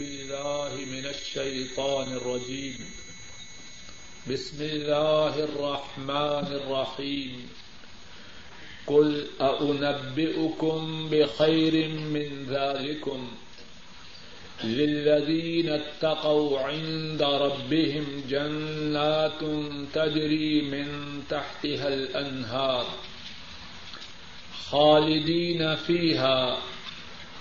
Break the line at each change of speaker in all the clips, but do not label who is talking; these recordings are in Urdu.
بالله من الشيطان الرجيم. بسم الله الرحمن الرحيم. قل أنبئكم بخير من ذلكم. للذين اتقوا عند ربهم جنات تجري من تحتها الأنهار خالدين فيها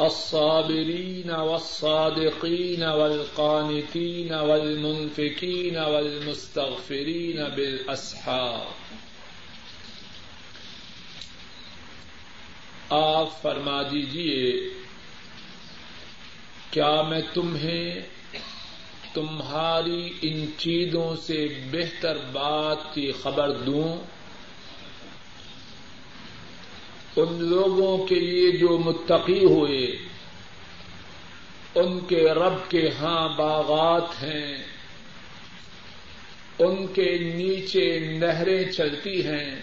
الصابرين والصادقين والقانتين والمنفكين والمستغفرين بالأسحار. آپ فرما دیجیے کیا میں تمہیں تمہاری ان چیزوں سے بہتر بات کی خبر دوں؟ ان لوگوں کے لیے جو متقی ہوئے، ان کے رب کے ہاں باغات ہیں، ان کے نیچے نہریں چلتی ہیں،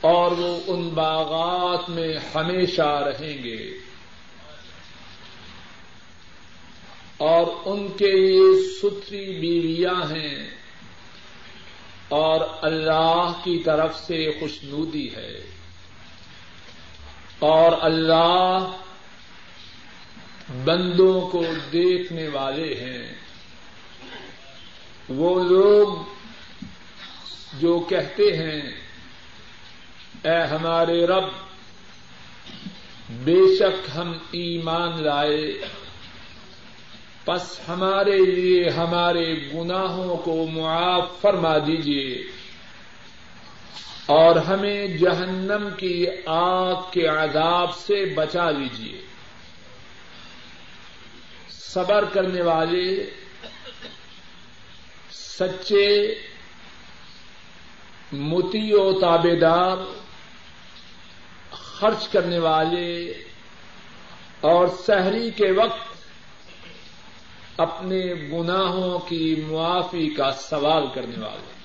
اور وہ ان باغات میں ہمیشہ رہیں گے۔ اور ان کے لیے ستھری بیویاں ہیں۔ اور اللہ کی طرف سے خوشنودی ہے۔ اور اللہ بندوں کو دیکھنے والے ہیں۔ وہ لوگ جو کہتے ہیں، اے ہمارے رب، بے شک ہم ایمان لائے۔ پس ہمارے لیے ہمارے گناہوں کو معاف فرما دیجیے اور ہمیں جہنم کی آگ کے عذاب سے بچا لیجیے صبر کرنے والے، سچے متی و تابے دار خرچ کرنے والے اور سحری کے وقت اپنے گناہوں کی معافی کا سوال کرنے والے۔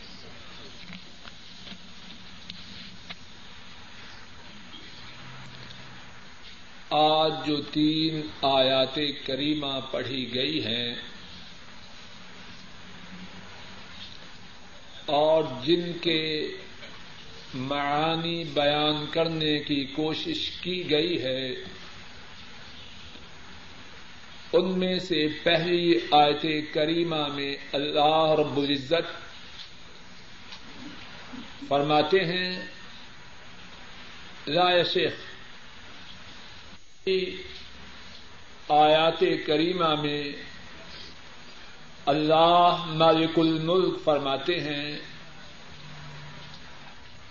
آج جو تین آیات کریمہ پڑھی گئی ہیں، اور جن کے معانی بیان کرنے کی کوشش کی گئی ہے ان میں سے پہلی آیت کریمہ میں اللہ رب العزت فرماتے ہیں رائے شیخ، آیات کریمہ میں اللہ مالک الملک فرماتے ہیں،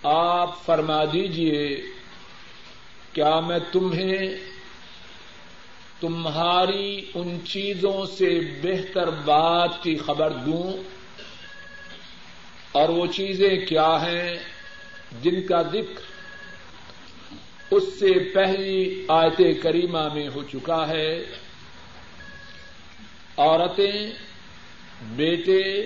آپ فرما دیجیے کیا میں تمہیں تمہاری ان چیزوں سے بہتر بات کی خبر دوں اور وہ چیزیں کیا ہیں جن کا ذکر اس سے پہلی آیت کریمہ میں ہو چکا ہے۔ عورتیں، بیٹے،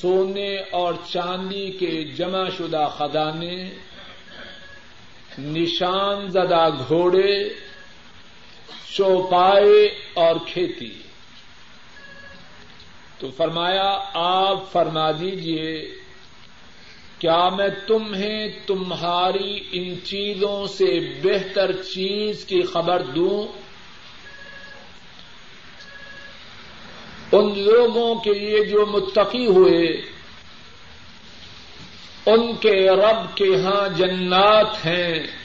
سونے اور چاندی کے جمع شدہ خدانے نشان زدہ گھوڑے چوپائے اور کھیتی۔ تو فرمایا، آپ فرما دیجیے کیا میں تمہیں تمہاری ان چیزوں سے بہتر چیز کی خبر دوں؟ ان لوگوں کے لیے جو متقی ہوئے، ان کے رب کے ہاں جنات ہیں۔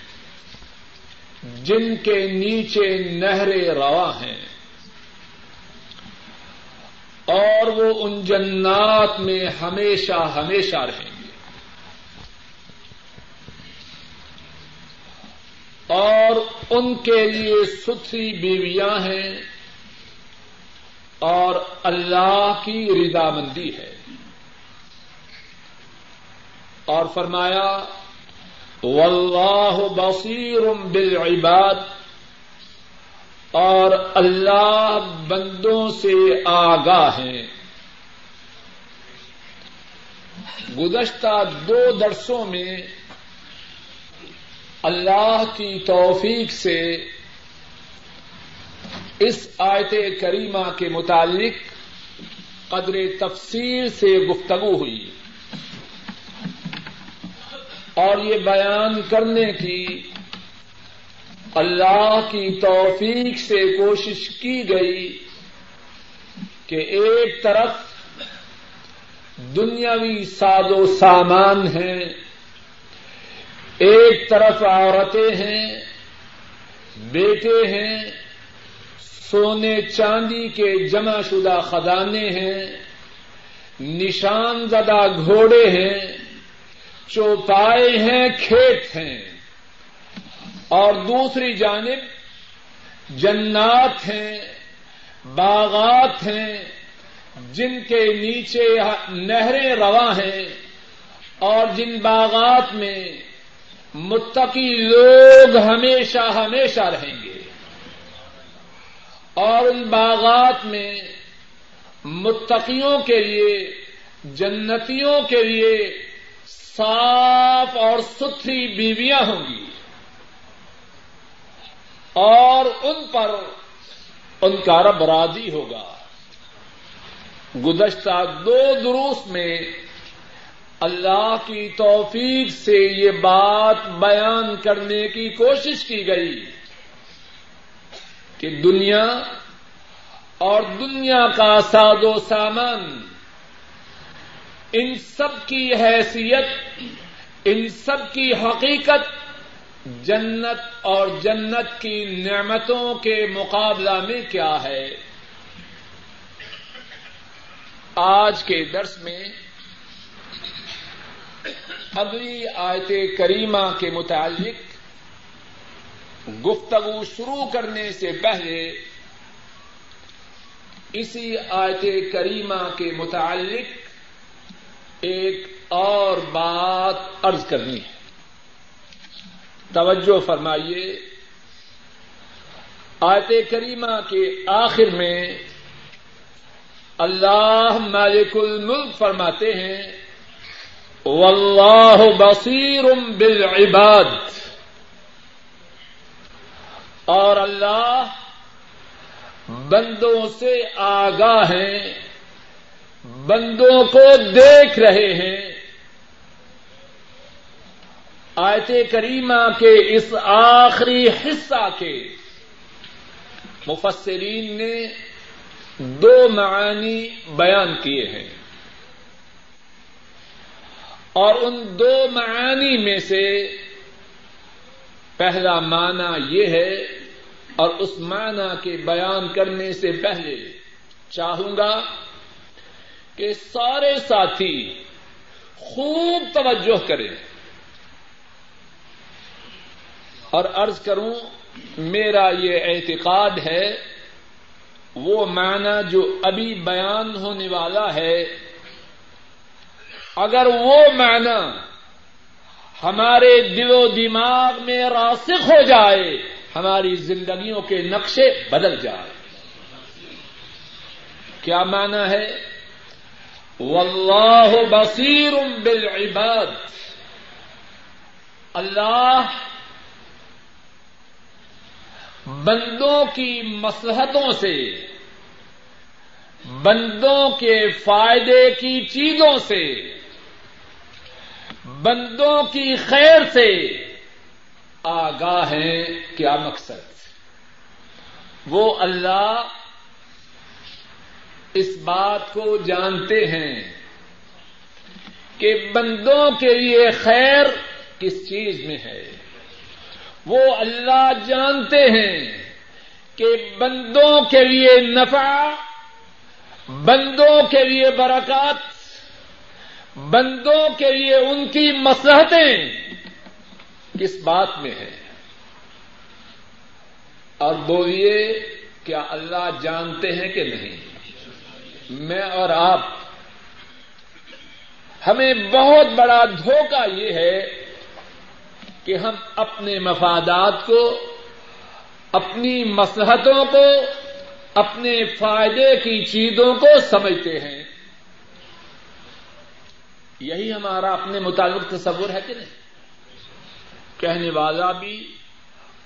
جن کے نیچے نہریں روا ہیں۔ اور وہ ان جنات میں ہمیشہ ہمیشہ رہیں گے۔ اور ان کے لیے ستھری بیویاں ہیں۔ اور اللہ کی رضامندی ہے۔ اور فرمایا واللہ بصیر بالعباد اور اللہ بندوں سے آگاہ ہیں۔ گزشتہ دو درسوں میں اللہ کی توفیق سے اس آیت کریمہ کے متعلق قدر تفصیل سے گفتگو ہوئی۔ اور یہ بیان کرنے کی اللہ کی توفیق سے کوشش کی گئی کہ ایک طرف دنیاوی ساز و سامان ہیں، ایک طرف عورتیں ہیں، بیٹے ہیں، سونے چاندی کے جمع شدہ خدانے ہیں، نشان زدہ گھوڑے ہیں۔ چوپائے ہیں، کھیت ہیں۔ اور دوسری جانب، جنات ہیں، باغات ہیں، جن کے نیچے نہریں رواں ہیں، اور جن باغات میں متقی لوگ ہمیشہ ہمیشہ رہیں گے۔ اور ان باغات میں متقیوں کے لیے، جنتیوں کے لیے صاف اور ستھری بیویاں ہوں گی اور ان پر ان کا رب راضی ہوگا۔ گزشتہ دو دروس میں اللہ کی توفیق سے یہ بات بیان کرنے کی کوشش کی گئی کہ دنیا اور دنیا کا ساد و سامان ان سب کی حیثیت، ان سب کی حقیقت جنت اور جنت کی نعمتوں کے مقابلہ میں کیا ہے۔ آج کے درس میں اگلی آیت کریمہ کے متعلق گفتگو شروع کرنے سے پہلے اسی آیت کریمہ کے متعلق ایک اور بات ارض کرنی ہے۔ توجہ فرمائیے۔ آیت کریمہ کے آخر میں اللہ مالک الملک فرماتے ہیں، واللہ بصیر بالعباد۔ اور اللہ بندوں سے آگاہ ہیں۔ بندوں کو دیکھ رہے ہیں۔ آیت کریمہ کے اس آخری حصہ کے مفسرین نے دو معانی بیان کیے ہیں۔ اور ان دو معانی میں سے پہلا معنی یہ ہے اور اس معنی کے بیان کرنے سے پہلے چاہوں گا کہ سارے ساتھی خوب توجہ کریں۔ اور عرض کروں، میرا یہ اعتقاد ہے، وہ معنی جو ابھی بیان ہونے والا ہے، اگر وہ معنی ہمارے دل و دماغ میں راسخ ہو جائے، ہماری زندگیوں کے نقشے بدل جائے۔ کیا معنی ہے؟ واللہ بصیر بالعباد. اللہ بندوں کی مسلحتوں سے، بندوں کے فائدے کی چیزوں سے، بندوں کی خیر سے آگاہ ہیں کیا مقصد وہ اللہ اس بات کو جانتے ہیں کہ بندوں کے لیے خیر کس چیز میں ہے؟ وہ اللہ جانتے ہیں کہ بندوں کے لیے نفع، بندوں کے لیے برکات، بندوں کے لیے ان کی مسلحتیں کس بات میں ہے اور بولیے، کیا اللہ جانتے ہیں کہ نہیں؟ میں اور آپ، ہمیں بہت بڑا دھوکہ یہ ہے کہ ہم اپنے مفادات کو، اپنی مسلحتوں کو، اپنے فائدے کی چیزوں کو سمجھتے ہیں۔ یہی ہمارا اپنے متعلق تصور ہے کہ نہیں؟ کہنے والا بھی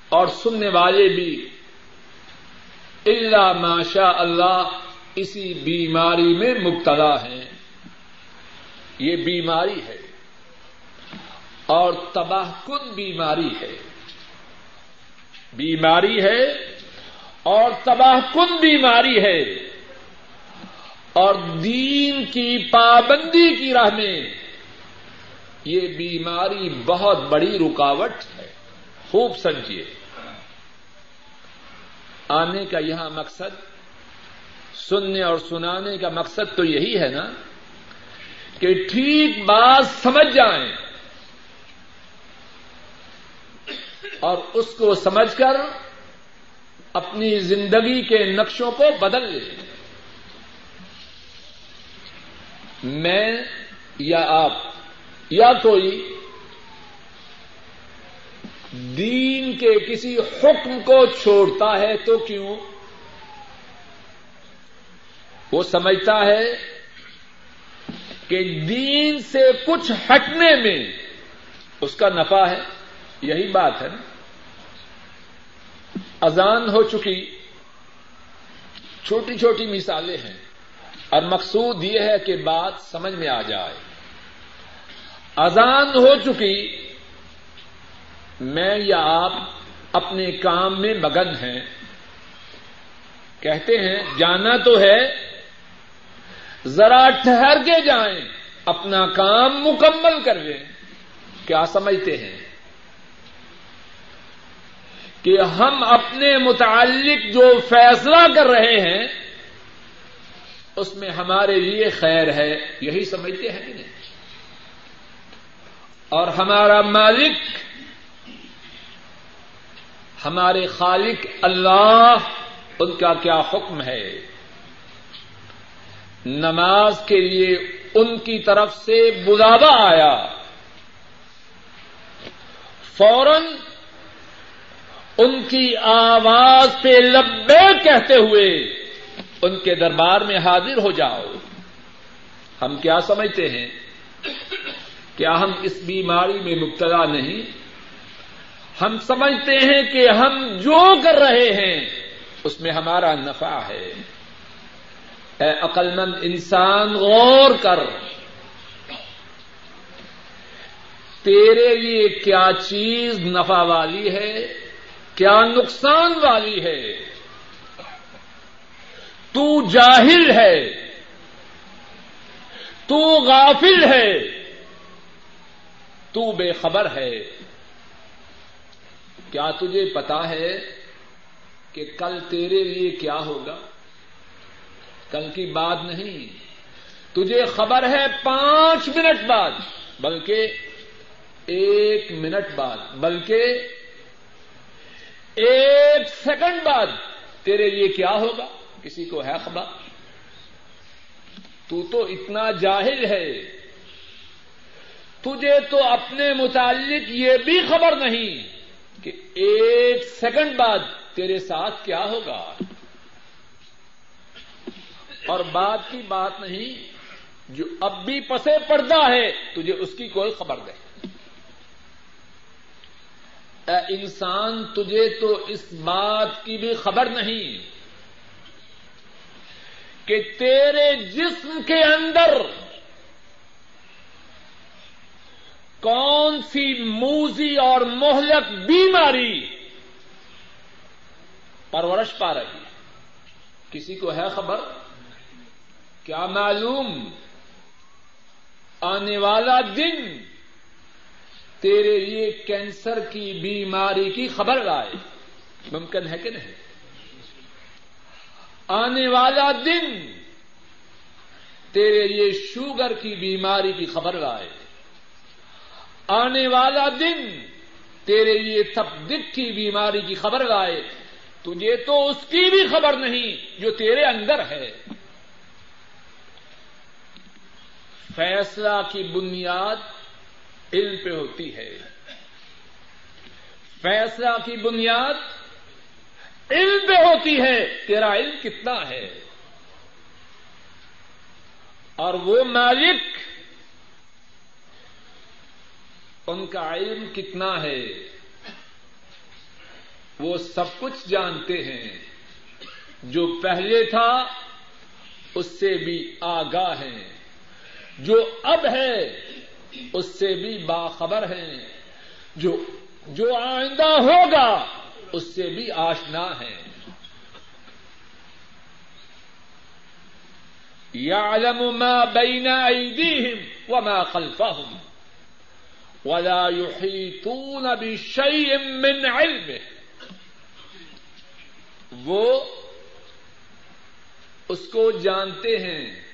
اور سننے والے بھی اللہ ماشا اللہ اسی بیماری میں مبتلا ہیں۔ یہ بیماری ہے۔ اور تباہ کن بیماری ہے۔ بیماری ہے اور تباہ کن بیماری ہے۔ اور دین کی پابندی کی راہ میں یہ بیماری بہت بڑی رکاوٹ ہے۔ خوب سمجھیے۔ آنے کا یہاں مقصد سننے اور سنانے کا مقصد تو یہی ہے نا کہ ٹھیک بات سمجھ جائیں اور اس کو سمجھ کر اپنی زندگی کے نقشوں کو بدل لیں۔ میں یا آپ یا کوئی دین کے کسی حکم کو چھوڑتا ہے تو کیوں؟ وہ سمجھتا ہے کہ دین سے کچھ ہٹنے میں اس کا نفع ہے۔ یہی بات ہے نا۔ اذان ہو چکی۔ چھوٹی چھوٹی مثالیں ہیں۔ اور مقصود یہ ہے کہ بات سمجھ میں آ جائے۔ اذان ہو چکی۔ میں یا آپ اپنے کام میں مگن ہیں۔ کہتے ہیں، جانا تو ہے ذرا ٹھہر کے جائیں، اپنا کام مکمل کر لیں۔ کیا سمجھتے ہیں؟ کہ ہم اپنے متعلق جو فیصلہ کر رہے ہیں، اس میں ہمارے لیے خیر ہے۔ یہی سمجھتے ہیں کہ نہیں؟ اور ہمارا مالک، ہمارے خالق اللہ، ان کا کیا حکم ہے؟ نماز کے لیے ان کی طرف سے بلاوا آیا۔ فوراً ان کی آواز پہ لبے کہتے ہوئے ان کے دربار میں حاضر ہو جاؤ۔ ہم کیا سمجھتے ہیں؟ کیا ہم اس بیماری میں مبتلا نہیں؟ ہم سمجھتے ہیں کہ ہم جو کر رہے ہیں، اس میں ہمارا نفع ہے۔ اے عقلمند انسان، غور کر۔ تیرے لیے کیا چیز نفع والی ہے؟ کیا نقصان والی ہے؟ تو جاہل ہے۔ تو غافل ہے۔ تو بے خبر ہے۔ کیا تجھے پتا ہے کہ کل تیرے لیے کیا ہوگا؟ کل کی بات نہیں۔ تجھے خبر ہے پانچ منٹ بعد، بلکہ ایک منٹ بعد، بلکہ ایک سیکنڈ بعد تیرے لیے کیا ہوگا؟ کسی کو ہے خبر؟ تو تو اتنا جاہل ہے۔ تجھے تو اپنے متعلق یہ بھی خبر نہیں کہ ایک سیکنڈ بعد تیرے ساتھ کیا ہوگا۔ اور بات کی بات نہیں، جو اب بھی پسے پردہ ہے، تجھے اس کی کوئی خبر نہیں۔ اے انسان، تجھے تو اس بات کی بھی خبر نہیں کہ تیرے جسم کے اندر کون سی موزی اور مہلک بیماری پرورش پا رہی کسی کو ہے خبر؟ کیا معلوم؟ آنے والا دن تیرے لیے کینسر کی بیماری کی خبر لائے۔ ممکن ہے کہ نہیں؟ آنے والا دن تیرے لیے شوگر کی بیماری کی خبر لائے۔ آنے والا دن تیرے لیے تبدیل کی بیماری کی خبر لائے۔ تجھے تو اس کی بھی خبر نہیں جو تیرے اندر ہے۔ فیصلہ کی بنیاد علم پہ ہوتی ہے۔ فیصلہ کی بنیاد علم پہ ہوتی ہے۔ تیرا علم کتنا ہے؟ اور وہ مالک ان کا علم کتنا ہے؟ وہ سب کچھ جانتے ہیں۔ جو پہلے تھا، اس سے بھی آگاہ ہیں۔ جو اب ہے، اس سے بھی باخبر ہیں جو جو آئندہ ہوگا، اس سے بھی آشنا ہے۔ يعلم ما بين أيديهم وما خلفهم ولا يحيطون بشيء من علمه۔ وہ اس کو جانتے ہیں۔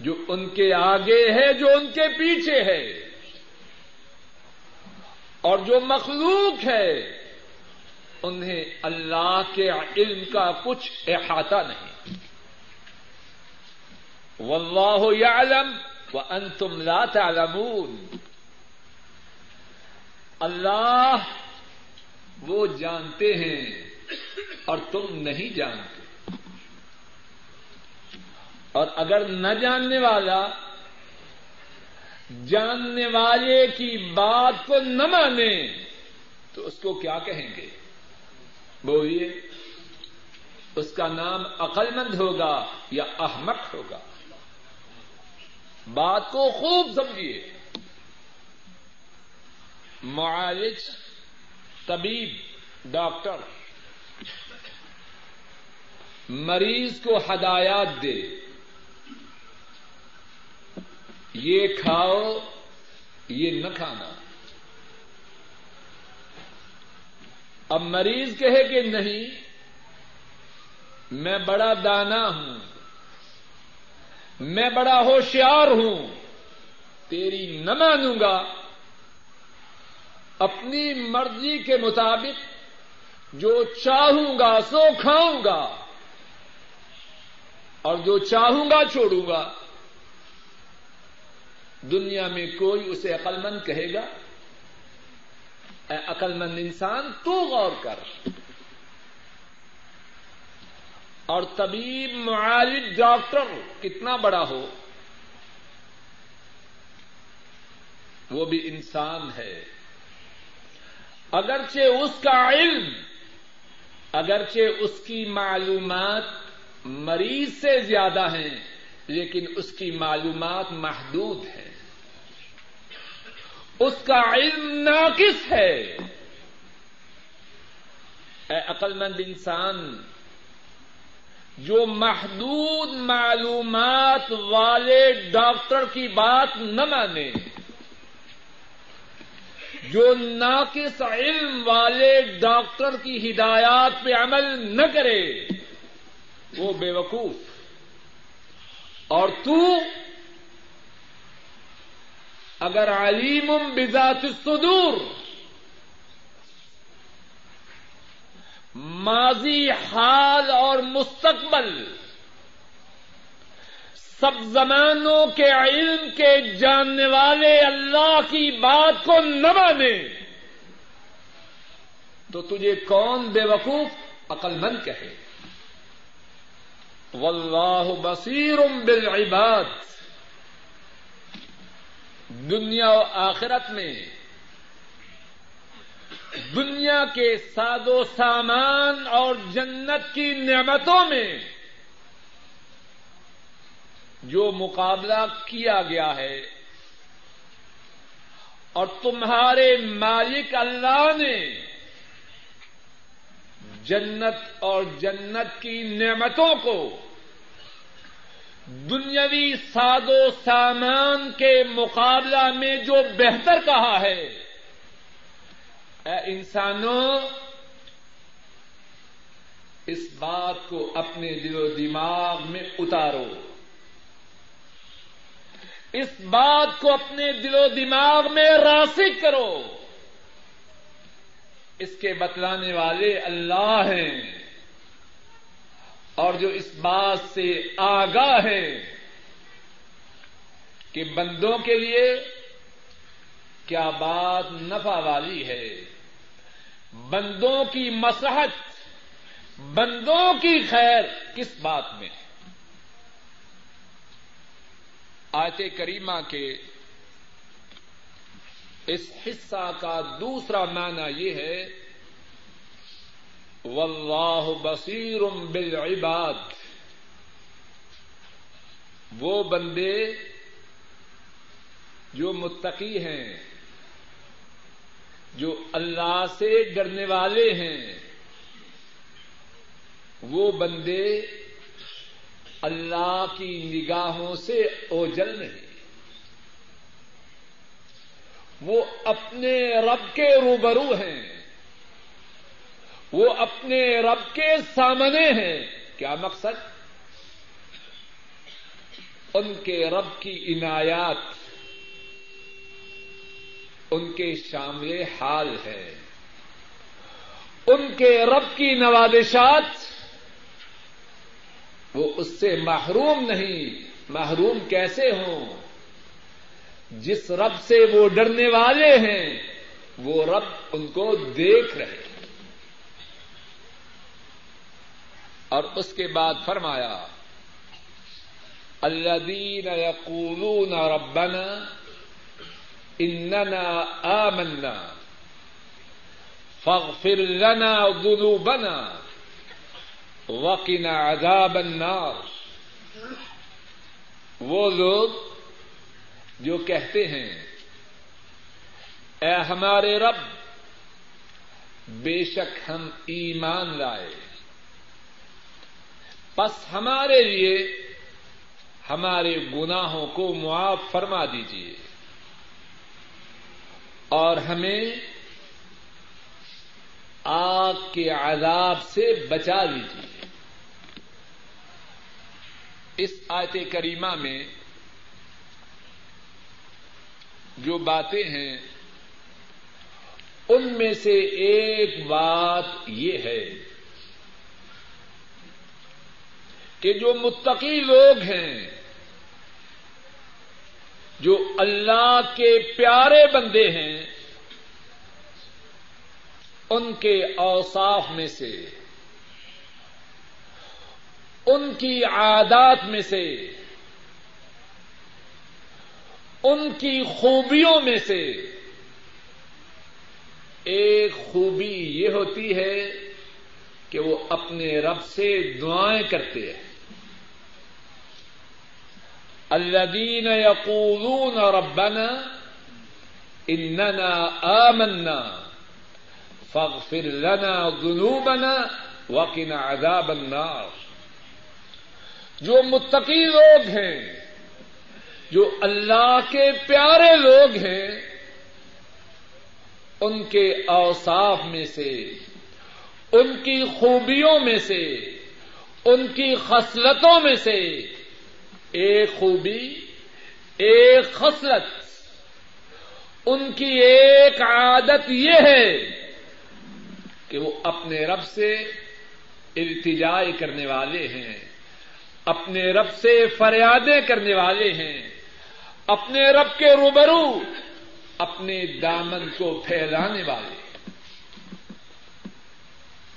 جو ان کے آگے ہے، جو ان کے پیچھے ہے۔ اور جو مخلوق ہے، انہیں اللہ کے علم کا کچھ احاطہ نہیں۔ واللہ یعلم وانتم لا تعلمون۔ اللہ وہ جانتے ہیں اور تم نہیں جانتے۔ اور اگر نہ جاننے والا جاننے والے کی بات کو نہ مانے، تو اس کو کیا کہیں گے؟ بولیے، اس کا نام عقل مند ہوگا یا احمق ہوگا؟ بات کو خوب سمجھیے۔ معالج، طبیب، ڈاکٹر، مریض کو ہدایات دے۔ یہ کھاؤ، یہ نہ کھانا۔ اب مریض کہے کہ نہیں، میں بڑا دانا ہوں، میں بڑا ہوشیار ہوں، تیری نہ مانوں گا۔ اپنی مرضی کے مطابق جو چاہوں گا سو کھاؤں گا، اور جو چاہوں گا چھوڑوں گا۔ دنیا میں کوئی اسے عقل مند کہے گا، اے عقل مند انسان، تو غور کر۔ اور طبیب، معالج، ڈاکٹر کتنا بڑا ہو، وہ بھی انسان ہے۔ اگرچہ اس کا علم، اگرچہ اس کی معلومات مریض سے زیادہ ہیں، لیکن اس کی معلومات محدود ہیں۔ اس کا علم ناقص ہے۔ اے عقل مند انسان، جو محدود معلومات والے ڈاکٹر کی بات نہ مانے، جو ناقص علم والے ڈاکٹر کی ہدایات پہ عمل نہ کرے، وہ بے وقوف۔ اور تو اگر علیم بذات الصدور، ماضی، حال اور مستقبل، سب زمانوں کے علم کے جاننے والے اللہ کی بات کو نہ مانے، تو تجھے کون بے وقوف عقل مند کہے؟ واللہ بصیر بالعباد۔ دنیا و آخرت میں، دنیا کے ساد و سامان اور جنت کی نعمتوں میں جو مقابلہ کیا گیا ہے، اور تمہارے مالک اللہ نے جنت اور جنت کی نعمتوں کو دنیاوی ساد و سامان کے مقابلہ میں جو بہتر کہا ہے۔ اے انسانوں، اس بات کو اپنے دل و دماغ میں اتارو۔ اس بات کو اپنے دل و دماغ میں راسک کرو۔ اس کے بتلانے والے اللہ ہیں۔ اور جو اس بات سے آگاہ ہے کہ بندوں کے لیے کیا بات نفع والی ہے؟ بندوں کی مسحت بندوں کی خیر کس بات میں؟ ہے آیت کریمہ کے اس حصہ کا دوسرا معنی یہ ہے واللہ بصیر بالعباد۔ وہ بندے جو متقی ہیں، جو اللہ سے ڈرنے والے ہیں، وہ بندے اللہ کی نگاہوں سے اوجل نہیں۔ وہ اپنے رب کے روبرو ہیں۔ وہ اپنے رب کے سامنے ہیں۔ کیا مقصد؟ ان کے رب کی عنایات، ان کے شامل حال ہے ان کے رب کی نوازشات، وہ اس سے محروم نہیں، محروم کیسے ہوں؟ جس رب سے وہ ڈرنے والے ہیں، وہ رب ان کو دیکھ رہے ہیں۔ اور اس کے بعد فرمایا الذين يقولون ربنا اننا آمنا، فاغفر لنا ذنوبنا وقنا عذاب النار۔ وہ لوگ جو کہتے ہیں، اے ہمارے رب، بے شک ہم ایمان لائے۔ پس ہمارے لیے ہمارے گناہوں کو معاف فرما دیجیے اور ہمیں آگ کے عذاب سے بچا لیجیے اس آیت کریمہ میں جو باتیں ہیں، ان میں سے ایک بات یہ ہے۔ کہ جو متقی لوگ ہیں، جو اللہ کے پیارے بندے ہیں، ان کے اوصاف میں سے، ان کی عادات میں سے، ان کی خوبیوں میں سے، ایک خوبی یہ ہوتی ہے کہ وہ اپنے رب سے دعائیں کرتے ہیں۔ الذين يقولون ربنا اننا آمنا. فاغفر لنا ذنوبنا وقنا عذاب النار. جو متقی لوگ ہیں، جو اللہ کے پیارے لوگ ہیں، ان کے اوصاف میں سے، ان کی خوبیوں میں سے، ان کی خصلتوں میں سے ایک خوبی ایک خصلت، ان کی ایک عادت یہ ہے کہ وہ اپنے رب سے التجائی کرنے والے ہیں، اپنے رب سے فریادیں کرنے والے ہیں، اپنے رب کے روبرو، اپنے دامن کو پھیلانے والے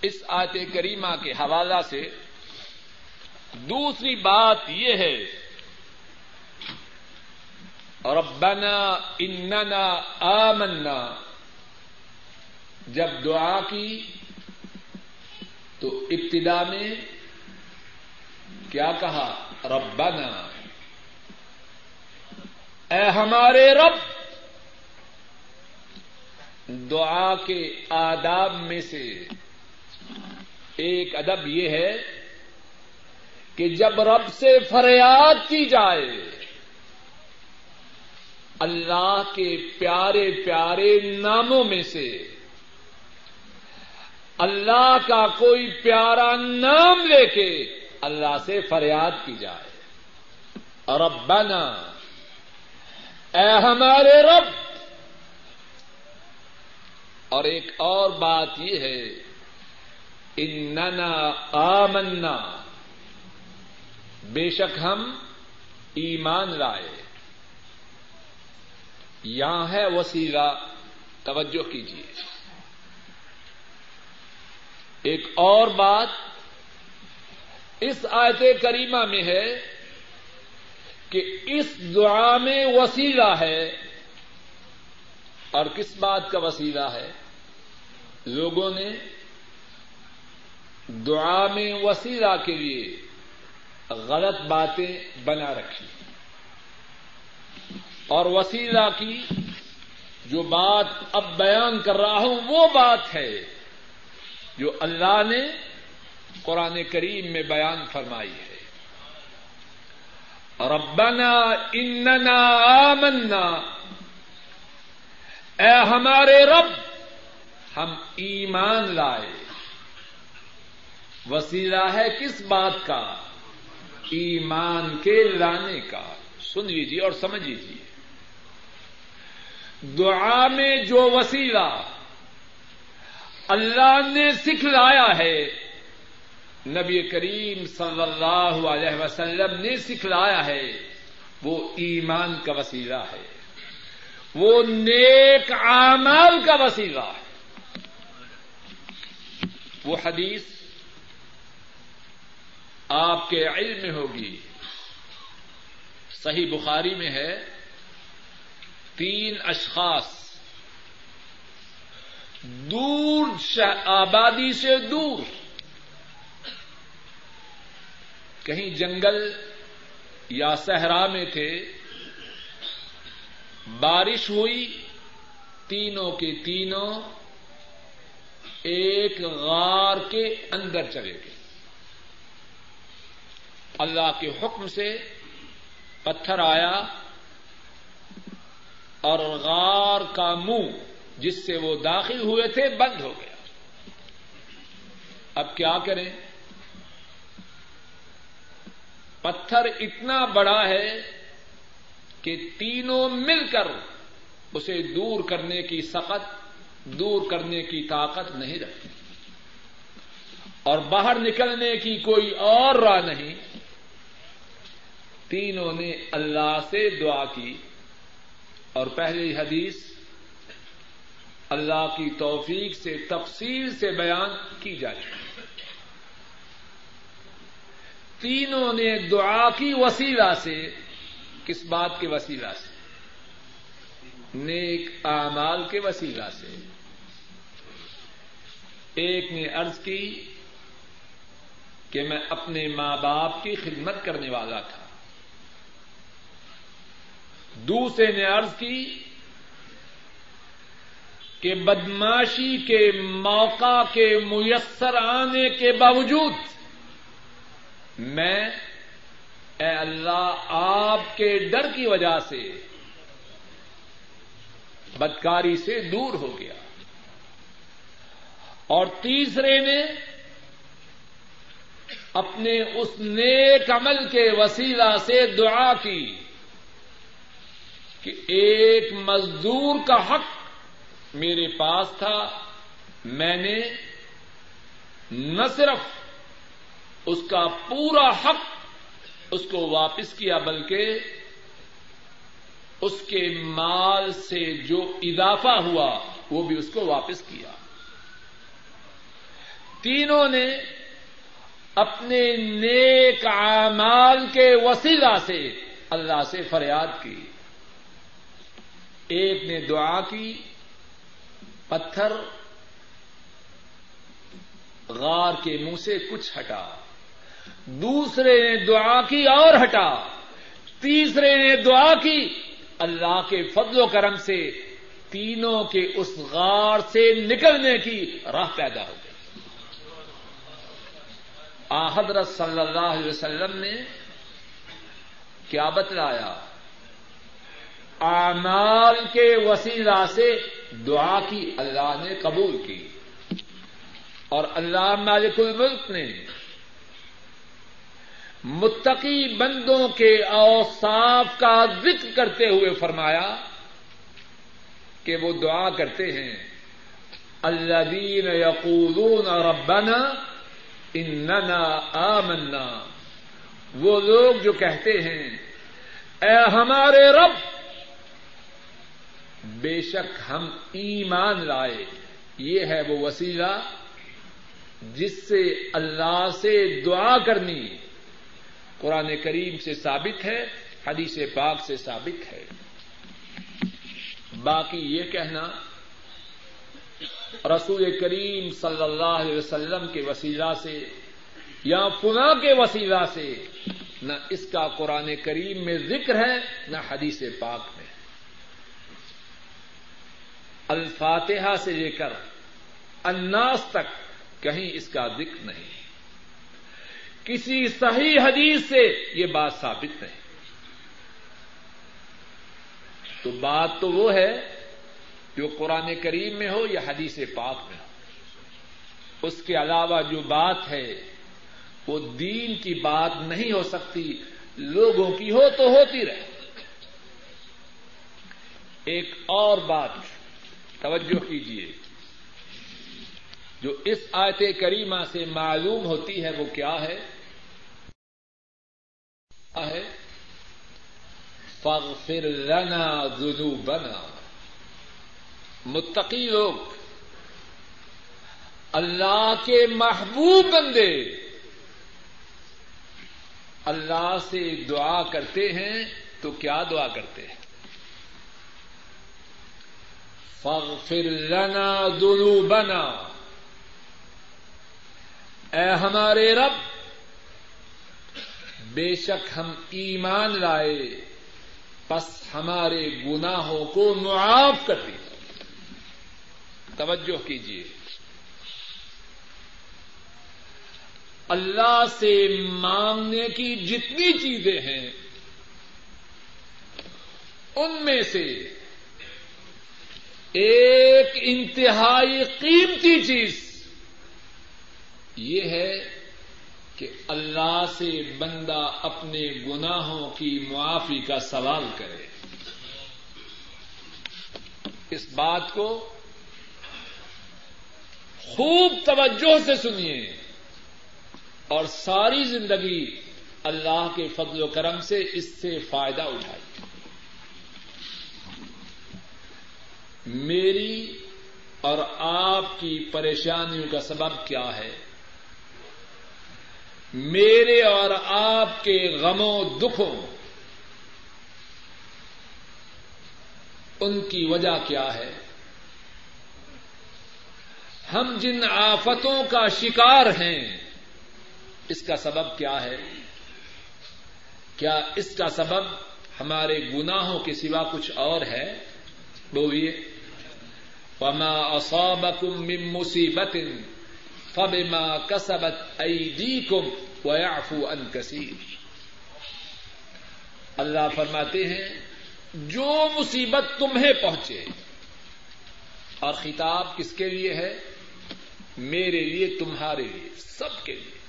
اس آیت کریمہ کے حوالہ سے دوسری بات یہ ہے ربنا اننا آمنا۔ جب دعا کی تو ابتدا میں کیا کہا؟ ربنا۔ اے ہمارے رب، دعا کے آداب میں سے ایک ادب یہ ہے کہ جب رب سے فریاد کی جائے اللہ کے پیارے پیارے ناموں میں سے اللہ کا کوئی پیارا نام لے کے اللہ سے فریاد کی جائے۔ ربنا، اے ہمارے رب۔ اور ایک اور بات یہ ہے، اننا آمنا۔ بے شک ہم ایمان لائے۔ یہاں ہے وسیلہ، توجہ کیجیے ایک اور بات اس آیت کریمہ میں ہے کہ اس دعا میں وسیلہ ہے۔ اور کس بات کا وسیلہ ہے؟ لوگوں نے دعا میں وسیلہ کے لیے غلط باتیں بنا رکھی۔ اور وسیلہ کی جو بات اب بیان کر رہا ہوں وہ بات ہے جو اللہ نے قرآن کریم میں بیان فرمائی ہے۔ ربنا اننا آمنا۔ اے ہمارے رب، ہم ایمان لائے۔ وسیلہ ہے کس بات کا؟ ایمان کے لانے کا۔ سن لیجیے اور سمجھ لیجیے دعا میں جو وسیلہ اللہ نے سکھلایا ہے، نبی کریم صلی اللہ علیہ وسلم نے سکھلایا ہے، وہ ایمان کا وسیلہ ہے۔ وہ نیک اعمال کا وسیلہ ہے۔ وہ حدیث آپ کے علم میں ہوگی۔ صحیح بخاری میں ہے۔ تین اشخاص دور آبادی سے دور کہیں جنگل یا صحرا میں تھے بارش ہوئی تینوں کے تینوں ایک غار کے اندر چلے گئے۔ اللہ کے حکم سے پتھر آیا اور غار کا منہ جس سے وہ داخل ہوئے تھے بند ہو گیا۔ اب کیا کریں؟ پتھر اتنا بڑا ہے کہ تینوں مل کر اسے دور کرنے کی سخت، دور کرنے کی طاقت نہیں رکھتی۔ اور باہر نکلنے کی کوئی اور راہ نہیں۔ تینوں نے اللہ سے دعا کی۔ اور پہلی حدیث اللہ کی توفیق سے تفصیل سے بیان کی جائے۔ تینوں نے دعا کی وسیلہ سے۔ کس بات کے وسیلہ سے؟ نیک اعمال کے وسیلہ سے۔ ایک نے ارض کی کہ میں اپنے ماں باپ کی خدمت کرنے والا تھا۔ دوسرے نے ارض کی کہ بدماشی کے موقع کے میسر آنے کے باوجود میں اے اللہ آپ کے ڈر کی وجہ سے بدکاری سے دور ہو گیا۔ اور تیسرے نے اپنے اس نیک عمل کے وسیلہ سے دعا کی۔ کہ ایک مزدور کا حق میرے پاس تھا، میں نے نہ صرف اس کا پورا حق اس کو واپس کیا، بلکہ اس کے مال سے جو اضافہ ہوا، وہ بھی اس کو واپس کیا۔ تینوں نے اپنے نیک اعمال کے وسیلہ سے اللہ سے فریاد کی۔ ایک نے دعا کی، پتھر غار کے منہ سے کچھ ہٹا۔ دوسرے نے دعا کی اور ہٹا۔ تیسرے نے دعا کی، اللہ کے فضل و کرم سے تینوں کے اس غار سے نکلنے کی راہ پیدا ہو گئی۔ حضرت صلی اللہ علیہ وسلم نے کیا بتلایا اعمال کے وسیلہ سے دعا کی اللہ نے قبول کی۔ اور اللہ مالک الملک نے متقی بندوں کے اوصاف کا ذکر کرتے ہوئے فرمایا کہ وہ دعا کرتے ہیں۔ اللہ دین یقولون ربنا اننا آمنا۔ وہ لوگ جو کہتے ہیں، اے ہمارے رب بے شک ہم ایمان لائے۔ یہ ہے وہ وسیلہ جس سے اللہ سے دعا کرنی۔ قرآن کریم سے ثابت ہے، حدیث پاک سے ثابت ہے۔ باقی یہ کہنا، رسول کریم صلی اللہ علیہ وسلم کے وسیلہ سے یا فنا کے وسیلہ سے نہ اس کا قرآن کریم میں ذکر ہے، نہ حدیث پاک میں۔ الفاتحہ سے لے کر الناس تک کہیں اس کا ذکر نہیں۔ کسی صحیح حدیث سے یہ بات ثابت نہیں۔ تو بات تو وہ ہے جو قرآن کریم میں ہو یا حدیث پاک میں ہو۔ اس کے علاوہ جو بات ہے، وہ دین کی بات نہیں ہو سکتی، لوگوں کی ہو تو ہوتی رہے۔ ایک اور بات توجہ کیجیے جو اس آیت کریمہ سے معلوم ہوتی ہے وہ کیا ہے؟ فاغفر لنا ذنوبنا۔ متقی لوگ، اللہ کے محبوب بندے۔ اللہ سے دعا کرتے ہیں تو کیا دعا کرتے ہیں؟ فاغفر لنا ذنوبنا۔ اے ہمارے رب، بے شک ہم ایمان لائے بس ہمارے گناہوں کو معاف کر دی توجہ کیجیے۔ اللہ سے مانگنے کی جتنی چیزیں ہیں، ان میں سے ایک انتہائی قیمتی چیز یہ ہے کہ اللہ سے بندہ اپنے گناہوں کی معافی کا سوال کرے۔ اس بات کو خوب توجہ سے سنیے اور ساری زندگی اللہ کے فضل و کرم سے اس سے فائدہ اٹھائیے۔ میری اور آپ کی پریشانیوں کا سبب کیا ہے؟ میرے اور آپ کے غموں دکھوں ان کی وجہ کیا ہے؟ ہم جن آفتوں کا شکار ہیں، اس کا سبب کیا ہے؟ کیا اس کا سبب ہمارے گناہوں کے سوا کچھ اور ہے؟ بولیے، وما اصابكم من مصیبت فبما کسبت ایدیکم ویعفو عن کثیر اللہ فرماتے ہیں، جو مصیبت تمہیں پہنچے، اور خطاب کس کے لیے ہے؟ میرے لیے، تمہارے لیے، سب کے لیے۔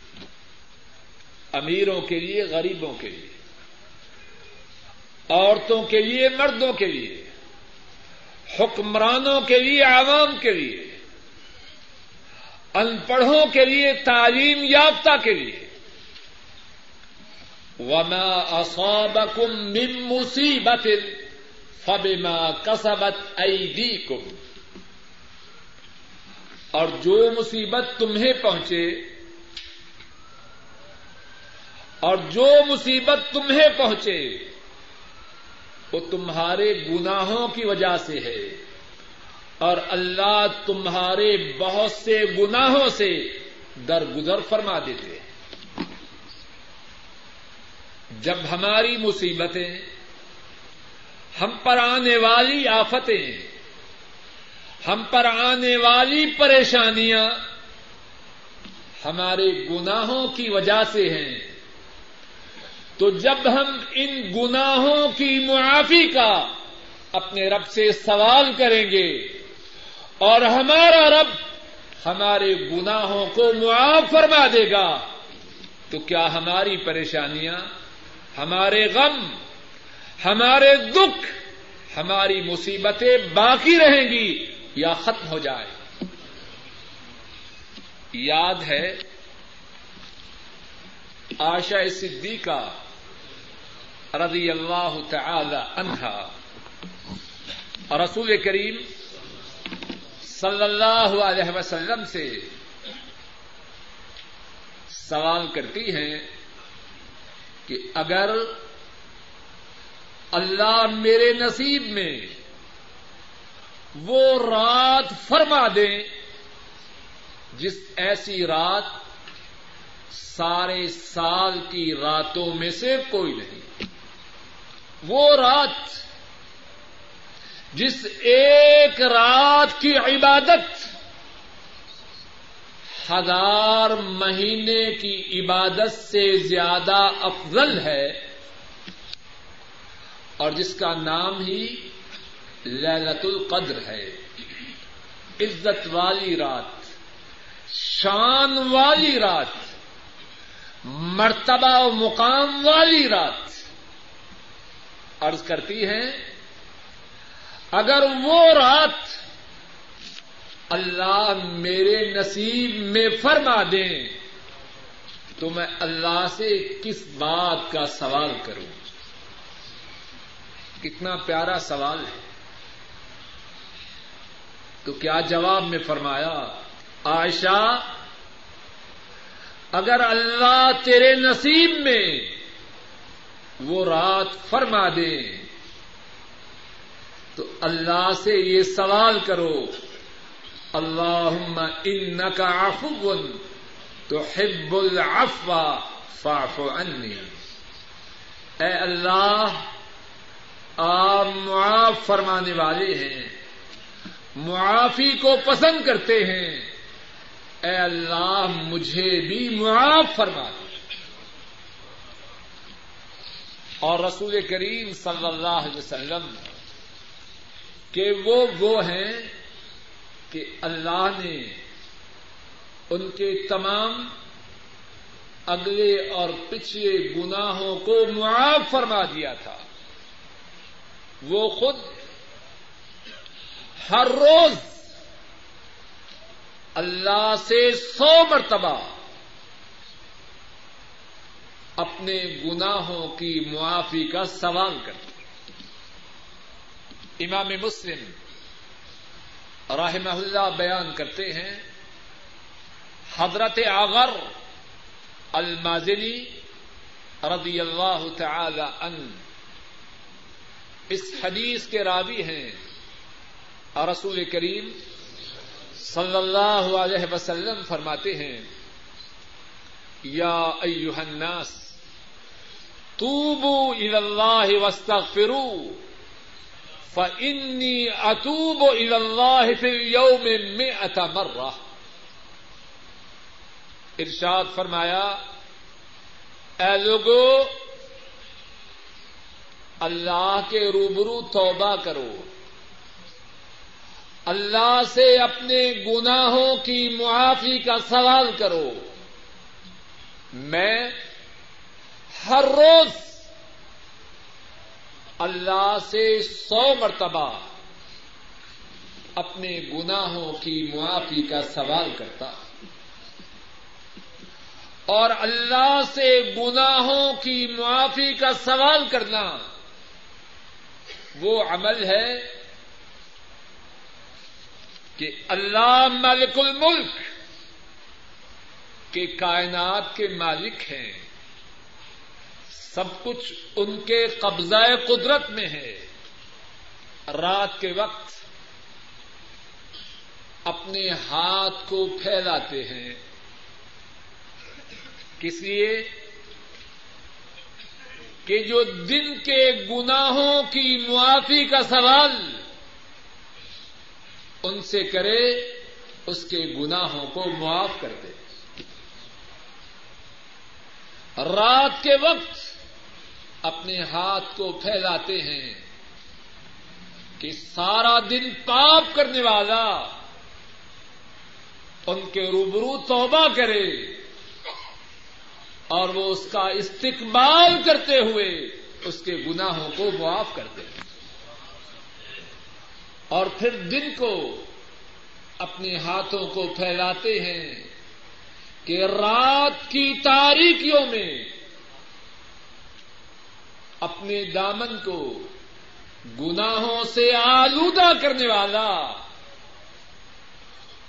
امیروں کے لیے، غریبوں کے لیے۔ عورتوں کے لیے، مردوں کے لیے۔ حکمرانوں کے لیے، عوام کے لیے ان پڑھوں کے لیے، تعلیم یافتہ کے لیے۔ وما اصابكم من مصیبت فبما کسبت ایدیکم اور جو مصیبت تمہیں پہنچے، اور جو مصیبت تمہیں پہنچے وہ تمہارے گناہوں کی وجہ سے ہے۔ اور اللہ تمہارے بہت سے گناہوں سے درگزر فرما دیتے ہیں۔ جب ہماری مصیبتیں، ہم پر آنے والی آفتیں، ہم پر آنے والی پریشانیاں ہمارے گناہوں کی وجہ سے ہیں۔ تو جب ہم ان گناہوں کی معافی کا اپنے رب سے سوال کریں گے اور ہمارا رب ہمارے گناہوں کو معاف فرما دے گا، تو کیا ہماری پریشانیاں، ہمارے غم، ہمارے دکھ، ہماری مصیبتیں باقی رہیں گی یا ختم ہو جائے؟ یاد ہے آشا صدیقہ رضی اللہ تعالی عنہا۔ اور رسول کریم صلی اللہ علیہ وسلم سے سوال کرتی ہیں کہ اگر اللہ میرے نصیب میں وہ رات فرما دیں جس ایسی رات سارے سال کی راتوں میں سے کوئی نہیں۔ وہ رات جس ایک رات کی عبادت ہزار مہینے کی عبادت سے زیادہ افضل ہے اور جس کا نام ہی للت القدر ہے، عزت والی رات، شان والی رات، مرتبہ و مقام والی رات۔ عرض کرتی ہے اگر وہ رات اللہ میرے نصیب میں فرما دیں، تو میں اللہ سے کس بات کا سوال کروں؟ کتنا پیارا سوال ہے۔ تو کیا جواب میں فرمایا، عائشہ، اگر اللہ تیرے نصیب میں وہ رات فرما دے تو اللہ سے یہ سوال کرو اللہ ان کا آفن تو حب العفا فاف انی اے اللہ، آپ معاف فرمانے والے ہیں، معافی کو پسند کرتے ہیں۔ اے اللہ، مجھے بھی معاف فرما دے۔ اور رسول کریم صلی اللہ علیہ وسلم کہ وہ وہ ہیں کہ اللہ نے ان کے تمام اگلے اور پچھلے گناہوں کو معاف فرما دیا تھا۔ وہ خود ہر روز اللہ سے سو مرتبہ اپنے گناہوں کی معافی کا سوال کرتے امام مسلم رحمہ اللہ بیان کرتے ہیں، حضرت آغر المازنی رضی اللہ تعالی ان اس حدیث کے راوی ہیں۔ رسول کریم صلی اللہ علیہ وسلم فرماتے ہیں، یا ایوہ الناس توبوا الى اللہ واستغفروا. فانی اتوب الى اللہ فی اليوم مئة مرہ ارشاد فرمایا، اے لوگو، اللہ کے روبرو توبہ کرو۔ اللہ سے اپنے گناہوں کی معافی کا سوال کرو۔ میں ہر روز اللہ سے سو مرتبہ اپنے گناہوں کی معافی کا سوال کرتا اور اللہ سے گناہوں کی معافی کا سوال کرنا وہ عمل ہے کہ اللہ ملک الملک کے کائنات کے مالک ہیں۔ سب کچھ ان کے قبضہ قدرت میں ہے۔ رات کے وقت اپنے ہاتھ کو پھیلاتے ہیں۔ کس لیے؟ کہ جو دن کے گناہوں کی معافی کا سوال ان سے کرے، اس کے گناہوں کو معاف کر دے۔ رات کے وقت اپنے ہاتھ کو پھیلاتے ہیں کہ سارا دن پاپ کرنے والا ان کے روبرو توبہ کرے اور وہ اس کا استقبال کرتے ہوئے اس کے گناہوں کو معاف کرتے ہیں اور پھر دن کو اپنے ہاتھوں کو پھیلاتے ہیں کہ رات کی تاریکیوں میں اپنے دامن کو گناہوں سے آلودہ کرنے والا،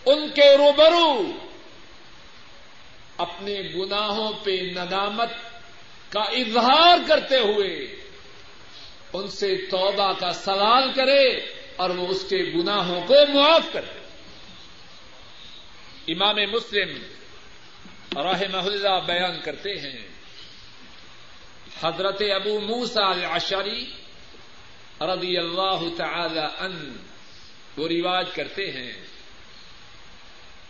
ان کے روبرو اپنے گناہوں پہ ندامت کا اظہار کرتے ہوئے ان سے توبہ کا سوال کرے اور وہ اس کے گناہوں کو معاف کر دے امام مسلم راہ اللہ بیان کرتے ہیں۔ حضرت ابو موسا العشری رضی اللہ تعالی ان وہ رواج کرتے ہیں۔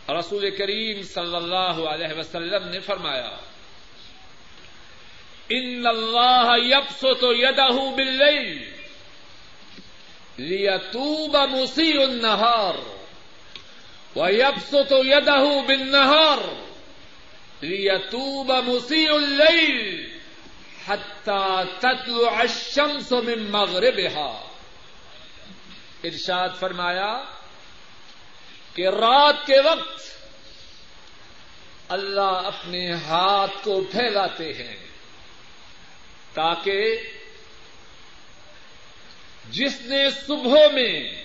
رسول کریم صلی اللہ علیہ وسلم نے فرمایا، ان اللہ یبسط یدہ باللیل لیتوب مسیء النہار ویبسط یدہ بالنہار لیتوب مسیء اللیل حتى تطلع الشمس من مغربها۔ ارشاد فرمایا کہ رات کے وقت اللہ اپنے ہاتھ کو پھیلاتے ہیں تاکہ جس نے صبح میں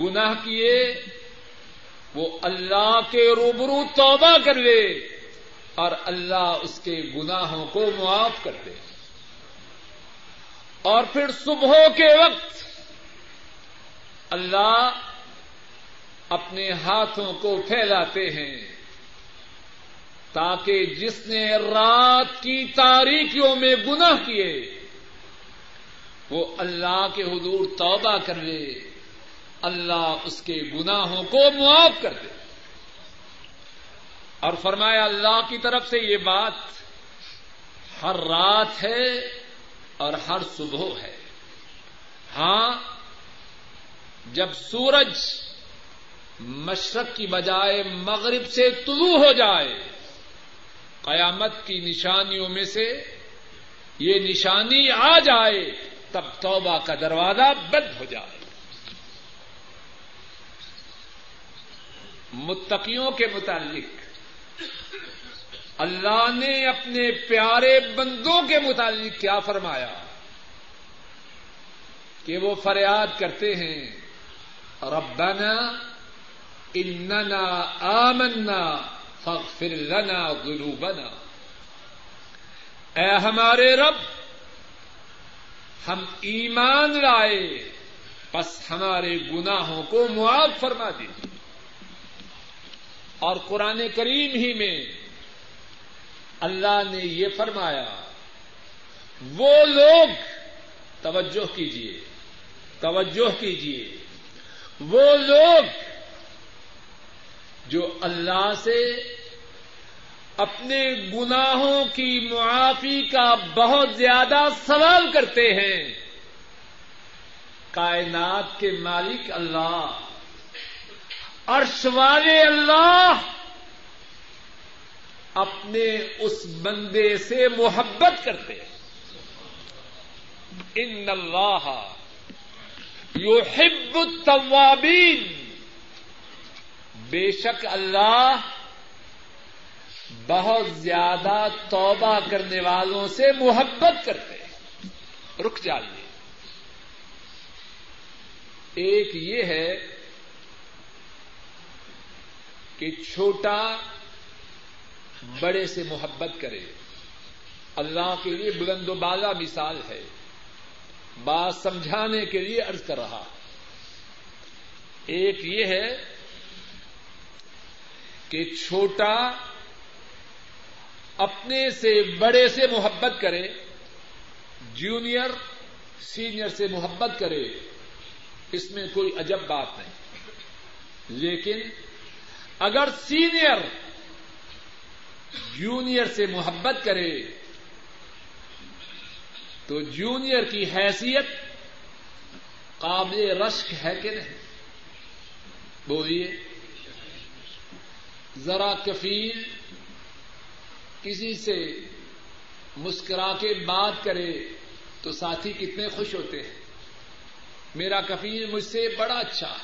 گناہ کیے وہ اللہ کے روبرو توبہ کر لے۔ اور اللہ اس کے گناہوں کو معاف کر دے۔ اور پھر صبح کے وقت اللہ اپنے ہاتھوں کو پھیلاتے ہیں تاکہ جس نے رات کی تاریخیوں میں گناہ کیے، وہ اللہ کے حضور توبہ کر لے، اللہ اس کے گناہوں کو معاف کر دے۔ اور فرمایا اللہ کی طرف سے یہ بات ہر رات ہے اور ہر صبح ہے۔ ہاں جب سورج مشرق کی بجائے مغرب سے طلوع ہو جائے، قیامت کی نشانیوں میں سے یہ نشانی آ جائے، تب توبہ کا دروازہ بند ہو جائے۔ متقیوں کے متعلق اللہ نے اپنے پیارے بندوں کے متعلق کیا فرمایا کہ وہ فریاد کرتے ہیں، ربنا اننا آمنا فاغفر لنا ذنوبنا۔ اے ہمارے رب، ہم ایمان لائے، بس ہمارے گناہوں کو معاف فرما دیجیے اور قرآن کریم ہی میں اللہ نے یہ فرمایا، وہ لوگ توجہ کیجیے توجہ کیجیے وہ لوگ جو اللہ سے اپنے گناہوں کی معافی کا بہت زیادہ سوال کرتے ہیں، کائنات کے مالک اللہ۔ عرش والے اللہ، اپنے اس بندے سے محبت کرتے ہیں۔ ان اللہ یحب التوابین۔ بے شک اللہ بہت زیادہ توبہ کرنے والوں سے محبت کرتے ہیں۔ رک جائیے۔ ایک یہ ہے کہ چھوٹا بڑے سے محبت کرے۔ اللہ کے لیے بلند و بالا مثال ہے۔ بات سمجھانے کے لیے ارض کر رہا۔ ایک یہ ہے کہ چھوٹا اپنے سے بڑے سے محبت کرے، جونیئر، سینئر سے محبت کرے، اس میں کوئی عجب بات نہیں۔ لیکن اگر سینئر جونیئر سے محبت کرے، تو جونیئر کی حیثیت قابل رشک ہے کہ نہیں؟ بولیے، ذرا کفیل کسی سے مسکرا کے بات کرے تو ساتھی کتنے خوش ہوتے ہیں۔ میرا کفیل مجھ سے بڑا اچھا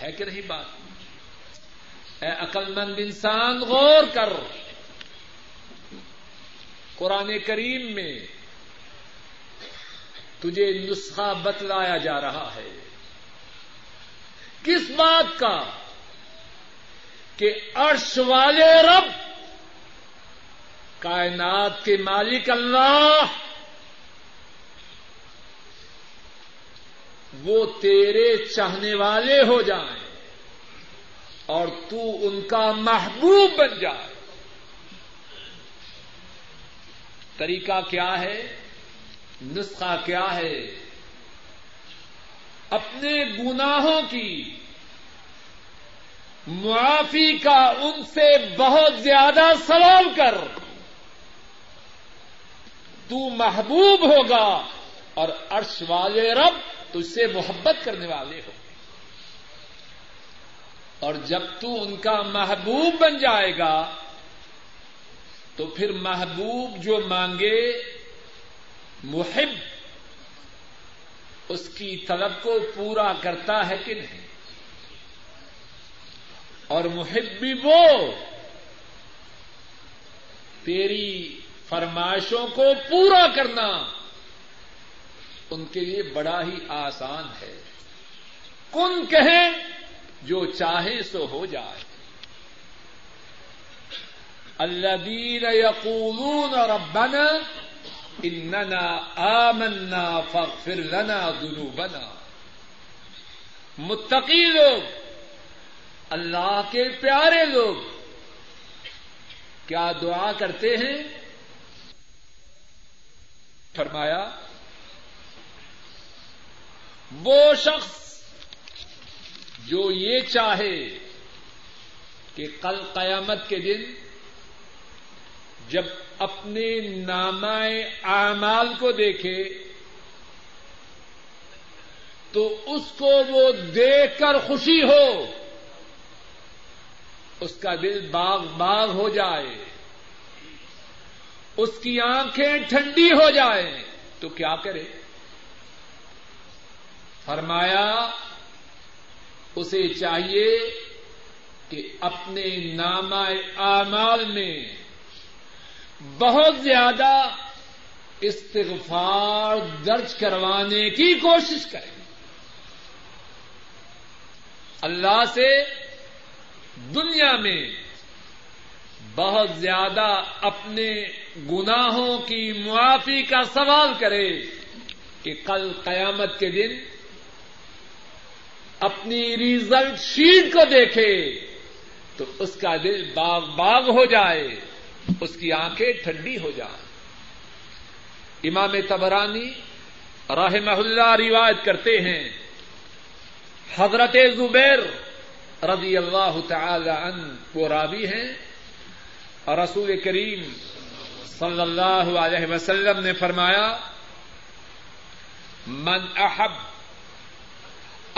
ہے کہ نہیں بات؟ اے عقل مند انسان، غور کر۔ قرآن کریم میں تجھے نسخہ بتلایا جا رہا ہے۔ کس بات کا؟ کہ عرش والے رب، کائنات کے مالک اللہ، وہ تیرے چاہنے والے ہو جائیں۔ اور تو ان کا محبوب بن جائے طریقہ کیا ہے؟ نسخہ کیا ہے؟ اپنے گناہوں کی معافی کا ان سے بہت زیادہ سوال کر۔ تو محبوب ہوگا اور عرش والے رب تجھ سے محبت کرنے والے ہو اور جب تو ان کا محبوب بن جائے گا، تو پھر محبوب جو مانگے محب، اس کی طلب کو پورا کرتا ہے کہ نہیں؟ اور محب بھی وہ تیری فرمائشوں کو پورا کرنا ان کے لیے بڑا ہی آسان ہے۔ کن کہیں جو چاہے سو ہو جائے۔ الذين يقولون ربنا اننا آمنا فاغفر لنا ذنوبنا۔ متقی لوگ، اللہ کے پیارے لوگ، کیا دعا کرتے ہیں؟ فرمایا، وہ شخص جو یہ چاہے کہ کل قیامت کے دن جب اپنے نامائے اعمال کو دیکھے تو اس کو وہ دیکھ کر خوشی ہو، اس کا دل باغ باغ ہو جائے، اس کی آنکھیں ٹھنڈی ہو جائیں، تو کیا کرے؟ فرمایا اسے چاہیے کہ اپنے نامہ اعمال میں بہت زیادہ استغفار درج کروانے کی کوشش کریں اللہ سے دنیا میں بہت زیادہ اپنے گناہوں کی معافی کا سوال کرے کہ کل قیامت کے دن اپنی ریزلٹ شیٹ کو دیکھے، تو اس کا دل باغ باغ ہو جائے، اس کی آنکھیں ٹھنڈی ہو جائیں۔ امام تبرانی رحمہ اللہ روایت کرتے ہیں، حضرت زبیر رضی اللہ تعالی عنہ وہ راوی ہیں، اور رسول کریم صلی اللہ علیہ وسلم نے فرمایا، من احب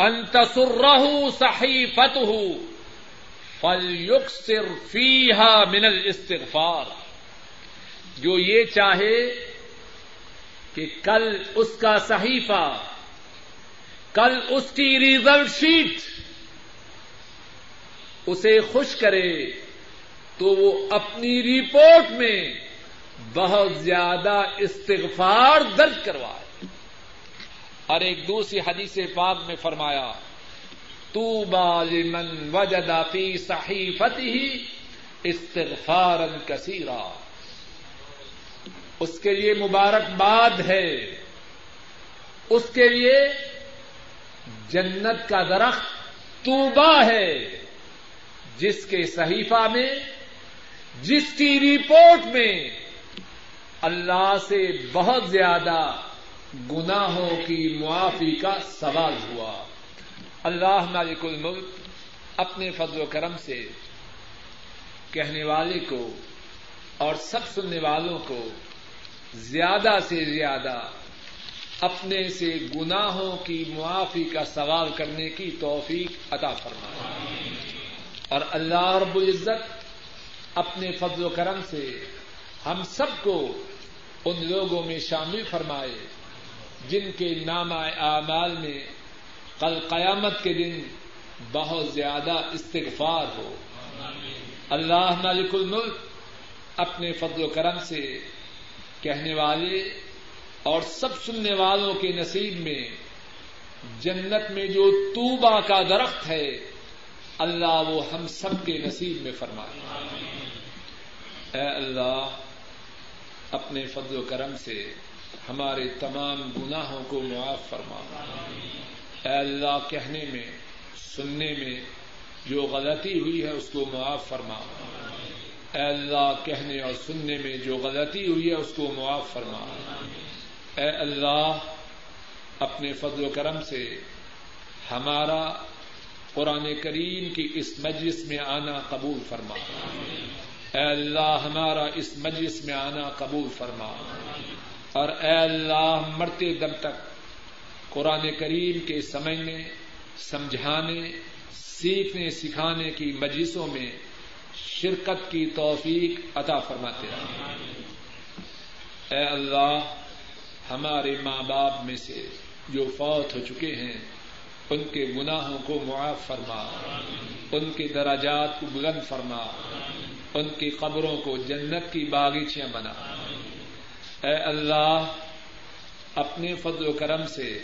ان تسره صحیفته فلیکسر فیها من الاستغفار۔ جو یہ چاہے کہ کل اس کا صحیفہ، کل اس کی ریزلٹ شیٹ اسے خوش کرے تو وہ اپنی رپورٹ میں بہت زیادہ استغفار درج کروائے اور ایک دوسری حدیث پاک میں فرمایا تو بالمن وجدا فی صحیفته ہی استغفارا کثیرا. اس کے لیے مبارکباد ہے۔ اس کے لیے جنت کا درخت توبا ہے، جس کے صحیفہ میں، جس کی رپورٹ میں اللہ سے بہت زیادہ گناہوں کی معافی کا سوال ہوا۔ اللہ مالک الملک اپنے فضل و کرم سے کہنے والے کو اور سب سننے والوں کو زیادہ سے زیادہ اپنے سے گناہوں کی معافی کا سوال کرنے کی توفیق عطا فرمائے۔ اور اللہ رب العزت اپنے فضل و کرم سے ہم سب کو ان لوگوں میں شامل فرمائے۔ جن کے نام اعمال میں کل قیامت کے دن بہت زیادہ استغفار ہو۔ اللہ مالک الملک اپنے فضل و کرم سے کہنے والے اور سب سننے والوں کے نصیب میں جنت میں جو توبا کا درخت ہے، اللہ وہ ہم سب کے نصیب میں فرمائے۔ اے اللہ، اپنے فضل و کرم سے ہمارے تمام گناہوں کو معاف فرما۔ اے اللہ، کہنے میں، سننے میں جو غلطی ہوئی ہے، اس کو معاف فرما۔ اے اللہ، کہنے اور سننے میں جو غلطی ہوئی ہے، اس کو معاف فرما۔ اے اللہ، اپنے فضل و کرم سے ہمارا قرآن کریم کی اس مجلس میں آنا قبول فرما۔ اے اللہ، ہمارا اس مجلس میں آنا قبول فرما۔ اور اے اللہ مرتے دم تک قرآن کریم کے سمجھنے، سمجھانے، سیکھنے، سکھانے کی مجلسوں میں شرکت کی توفیق عطا فرماتے رہے۔ اے اللہ، ہمارے ماں باپ میں سے جو فوت ہو چکے ہیں، ان کے گناہوں کو معاف فرما، ان کے دراجات کو بلند فرما، ان کی قبروں کو جنت کی باغیچیاں بنا۔ اے اللہ، اپنے فضل و کرم سے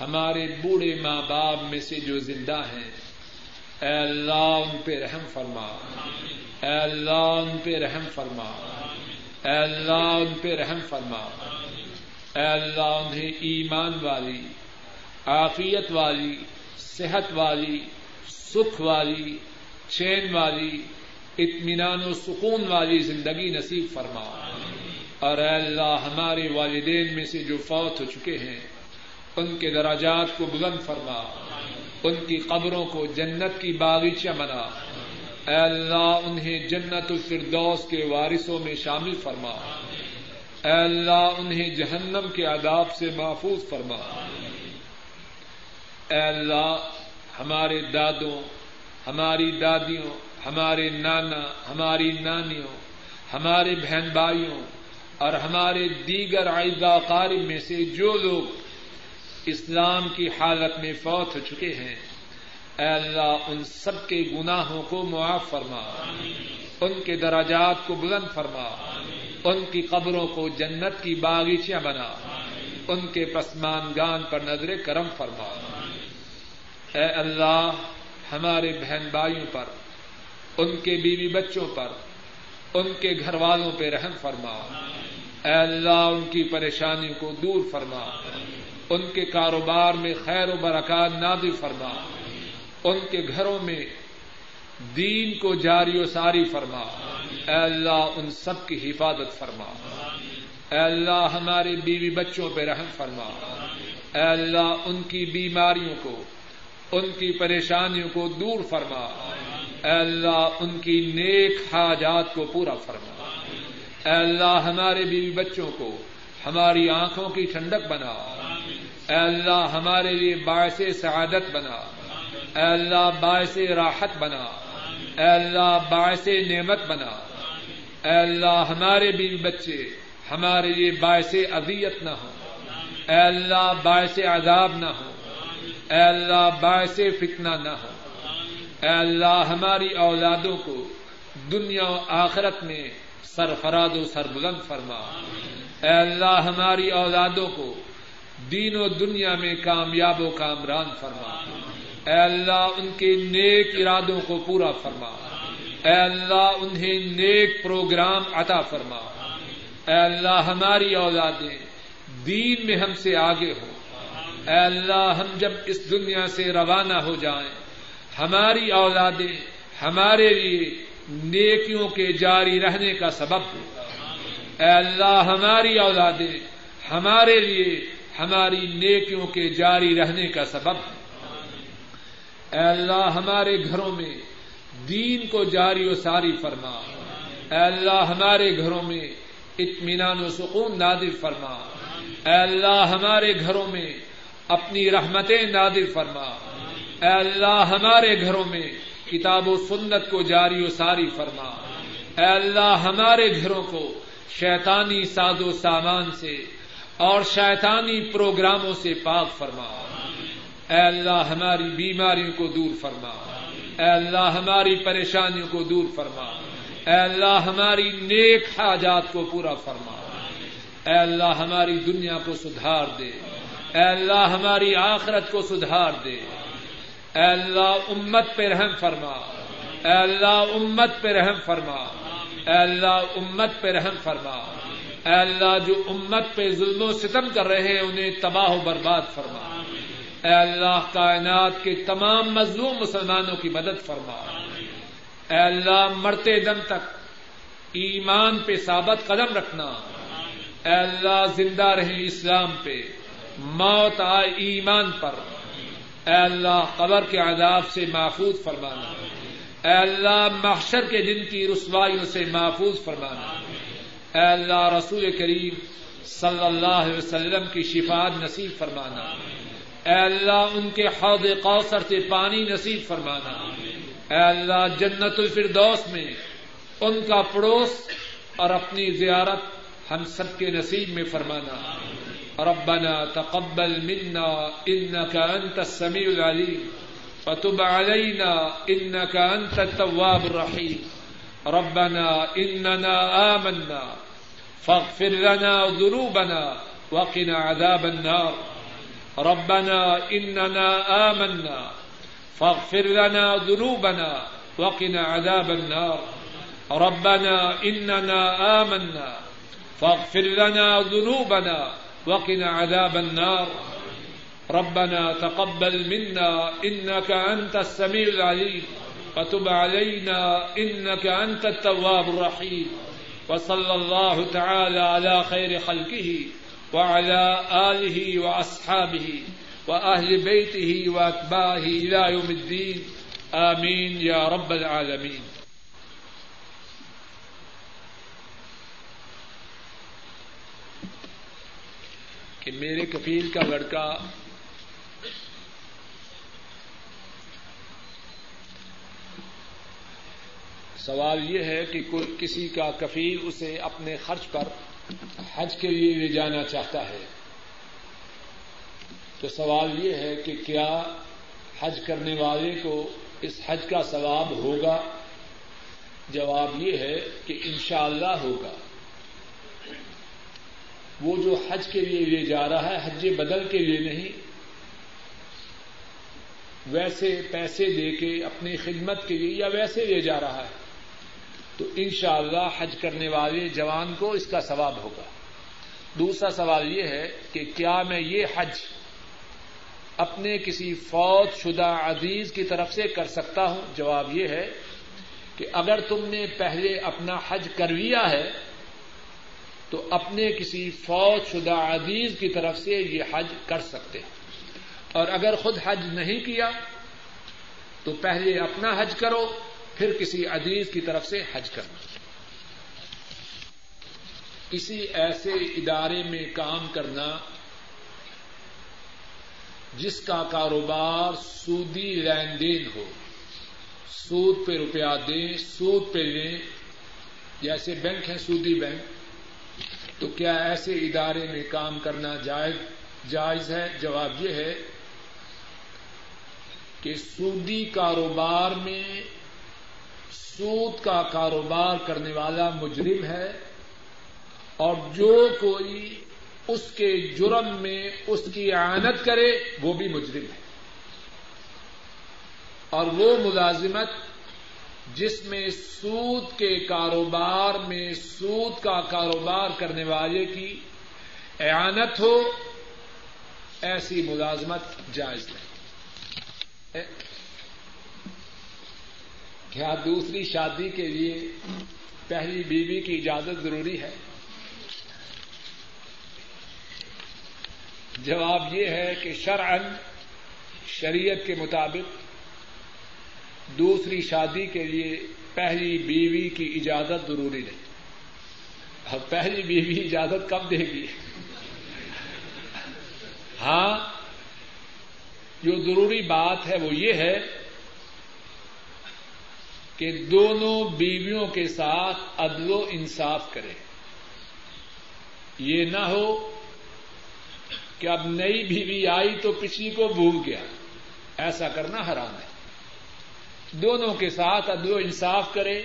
ہمارے بوڑھے ماں باپ میں سے جو زندہ ہیں، اے اللہ ان پہ رحم فرما۔ اے اللہ ان پہ رحم فرما۔ اے اللہ ان پہ رحم فرما۔ اے اللہ انہیں ایمان والی، عافیت والی، صحت والی، سکھ والی، چین والی، اطمینان و سکون والی زندگی نصیب فرما۔ اور اے اللہ ہمارے والدین میں سے جو فوت ہو چکے ہیں، ان کے دراجات کو بلند فرما، ان کی قبروں کو جنت کی باغیچہ بنا۔ اے اللہ، انہیں جنت الفردوس کے وارثوں میں شامل فرما۔ اے اللہ، انہیں جہنم کے عذاب سے محفوظ فرما۔ اے اللہ، ہمارے دادوں، ہماری دادیوں، ہمارے نانا، ہماری نانیوں، ہمارے بہن بھائیوں اور ہمارے دیگر عائدہ قارب میں سے جو لوگ اسلام کی حالت میں فوت ہو چکے ہیں، اے اللہ ان سب کے گناہوں کو معاف فرما، ان کے دراجات کو بلند فرما، ان کی قبروں کو جنت کی باغیچیاں بنا، ان کے پسمان گان پر نظر کرم فرما۔ اے اللہ ہمارے بہن بھائیوں پر، ان کے بیوی بچوں پر، ان کے گھر والوں پہ رحم فرما۔ اے اللہ، ان کی پریشانیوں کو دور فرما۔ ان کے کاروبار میں خیر و برکات نادر فرما۔ ان کے گھروں میں دین کو جاری و ساری فرما۔ اے اللہ، ان سب کی حفاظت فرما۔ اے اللہ، ہمارے بیوی بچوں پہ رحم فرما۔ اے اللہ، ان کی بیماریوں کو، ان کی پریشانیوں کو دور فرما۔ اے اللہ، ان کی نیک حاجات کو پورا فرما۔ اے اللہ ہمارے بیوی بچوں کو ہماری آنکھوں کی ٹھنڈک بنا۔ اے اللہ ہمارے لیے باعث سعادت بنا۔ اے اللہ باعث راحت بنا۔ اے اللہ باعث نعمت بنا۔ اے اللہ ہمارے بیوی بچے ہمارے لیے باعث اذیت نہ ہو اے اللہ باعث عذاب نہ ہو اے اللہ باعث فتنہ نہ ہو اے اللہ ہماری اولادوں کو دنیا و آخرت میں سرفراد و سربلند فرما۔ اے اللہ ہماری اولادوں کو دین و دنیا میں کامیاب و کامران فرما۔ اے اللہ ان کے نیک ارادوں کو پورا فرما۔ اے اللہ انہیں نیک پروگرام عطا فرما۔ اے اللہ ہماری اولادیں دین میں ہم سے آگے ہو اے اللہ ہم جب اس دنیا سے روانہ ہو جائیں، ہماری اولادیں ہمارے لیے نیکیوں کے جاری رہنے کا سبب ہو۔ اے اللہ، ہماری اولادیں ہمارے لیے ہماری نیکیوں کے جاری رہنے کا سبب ہے اے اللہ، ہمارے گھروں میں دین کو جاری و ساری فرما۔ اے اللہ، ہمارے گھروں میں اطمینان و سکون نادر فرما۔ اے اللہ، ہمارے گھروں میں اپنی رحمتیں نادر فرما۔ اے اللہ، ہمارے گھروں میں کتاب و سنت کو جاری و ساری فرما۔ اے اللہ، ہمارے گھروں کو شیطانی ساز و سامان سے اور شیطانی پروگراموں سے پاک فرما۔ اے اللہ، ہماری بیماریوں کو دور فرما۔ اے اللہ، ہماری پریشانیوں کو دور فرما۔ اے اللہ، ہماری نیک حاجات کو پورا فرما۔ اے اللہ، ہماری دنیا کو سدھار دے۔ اے اللہ، ہماری آخرت کو سدھار دے۔ اے اللہ امت پہ رحم فرما۔ اے اللہ امت پہ رحم فرما۔ اے اللہ امت پہ رحم فرما۔ اے اللہ جو امت پہ ظلم و ستم کر رہے ہیں، انہیں تباہ و برباد فرما۔ اے اللہ کائنات کے تمام مظلوم مسلمانوں کی مدد فرما۔ اے اللہ مرتے دم تک ایمان پہ ثابت قدم رکھنا۔ اے اللہ زندہ رہے اسلام پہ۔ موت آئے ایمان پر۔ اے اللہ، قبر کے عذاب سے محفوظ فرمانا۔ اے اللہ، محشر کے دن کی رسوائیوں سے محفوظ فرمانا۔ اے اللہ، رسول کریم صلی اللہ علیہ وسلم کی شفاعت نصیب فرمانا۔ اے اللہ، ان کے حوض کوثر سے پانی نصیب فرمانا۔ اے اللہ، جنت الفردوس میں ان کا پڑوس اور اپنی زیارت ہم سب کے نصیب میں فرمانا۔ ربنا تقبل منا انك انت السميع العليم وتب علينا انك انت التواب الرحيم ربنا اننا آمنا فاغفر لنا ذنوبنا وقنا عذاب النار ربنا اننا آمنا فاغفر لنا ذنوبنا وقنا عذاب النار ربنا اننا آمنا فاغفر لنا ذنوبنا وقنا عذاب النار. ربنا تقبل منا انك انت السميع العليم. وتب علينا انك انت التواب الرحيم. وصلى الله تعالى على خير خلقه وعلى اله واصحابه واهل بيته واتباعه الى يوم الدين. امين يا رب العالمين. کہ میرے کفیل کا لڑکا سوال یہ ہے کہ کوئی کسی کا کفیل اسے اپنے خرچ پر حج کے لیے لے جانا چاہتا ہے تو سوال یہ ہے کہ کیا حج کرنے والے کو اس حج کا ثواب ہوگا؟ جواب یہ ہے کہ انشاءاللہ اللہ ہوگا۔ وہ جو حج کے لیے لے جا رہا ہے، حج بدل کے لیے نہیں، ویسے پیسے دے کے اپنی خدمت کے لیے یا ویسے لے جا رہا ہے۔ تو انشاءاللہ اللہ حج کرنے والے جوان کو اس کا ثواب ہوگا۔ دوسرا سوال یہ ہے کہ کیا میں یہ حج اپنے کسی فوت شدہ عزیز کی طرف سے کر سکتا ہوں؟ جواب یہ ہے کہ اگر تم نے پہلے اپنا حج کر لیا ہے تو اپنے کسی فوج شدہ عزیز کی طرف سے یہ حج کر سکتے ہیں۔ اور اگر خود حج نہیں کیا، تو پہلے اپنا حج کرو، پھر کسی عزیز کی طرف سے حج کرو کسی ایسے ادارے میں کام کرنا جس کا کاروبار سودی لین دین ہو، سود پہ روپیہ دیں، سود پہ لیں، جیسے بینک ہیں، سودی بینک۔ تو کیا ایسے ادارے میں کام کرنا جائز ہے؟ جواب یہ ہے کہ سودی کاروبار میں سود کا کاروبار کرنے والا مجرم ہے اور جو کوئی اس کے جرم میں اس کی آنت کرے وہ بھی مجرم ہے اور وہ ملازمت جس میں سود کے کاروبار میں سود کا کاروبار کرنے والے کی اعانت ہو، ایسی ملازمت جائز نہیں۔ کیا دوسری شادی کے لیے پہلی بیوی کی اجازت ضروری ہے؟ جواب یہ ہے کہ شرعن شریعت کے مطابق دوسری شادی کے لیے پہلی بیوی کی اجازت ضروری نہیں۔ اب پہلی بیوی اجازت کب دے گی؟ ہاں جو ضروری بات ہے وہ یہ ہے کہ دونوں بیویوں کے ساتھ عدل و انصاف کرے یہ نہ ہو کہ اب نئی بیوی آئی تو پچھلی کو بھول گیا۔ ایسا کرنا حرام ہے۔ دونوں کے ساتھ عدل و انصاف کرے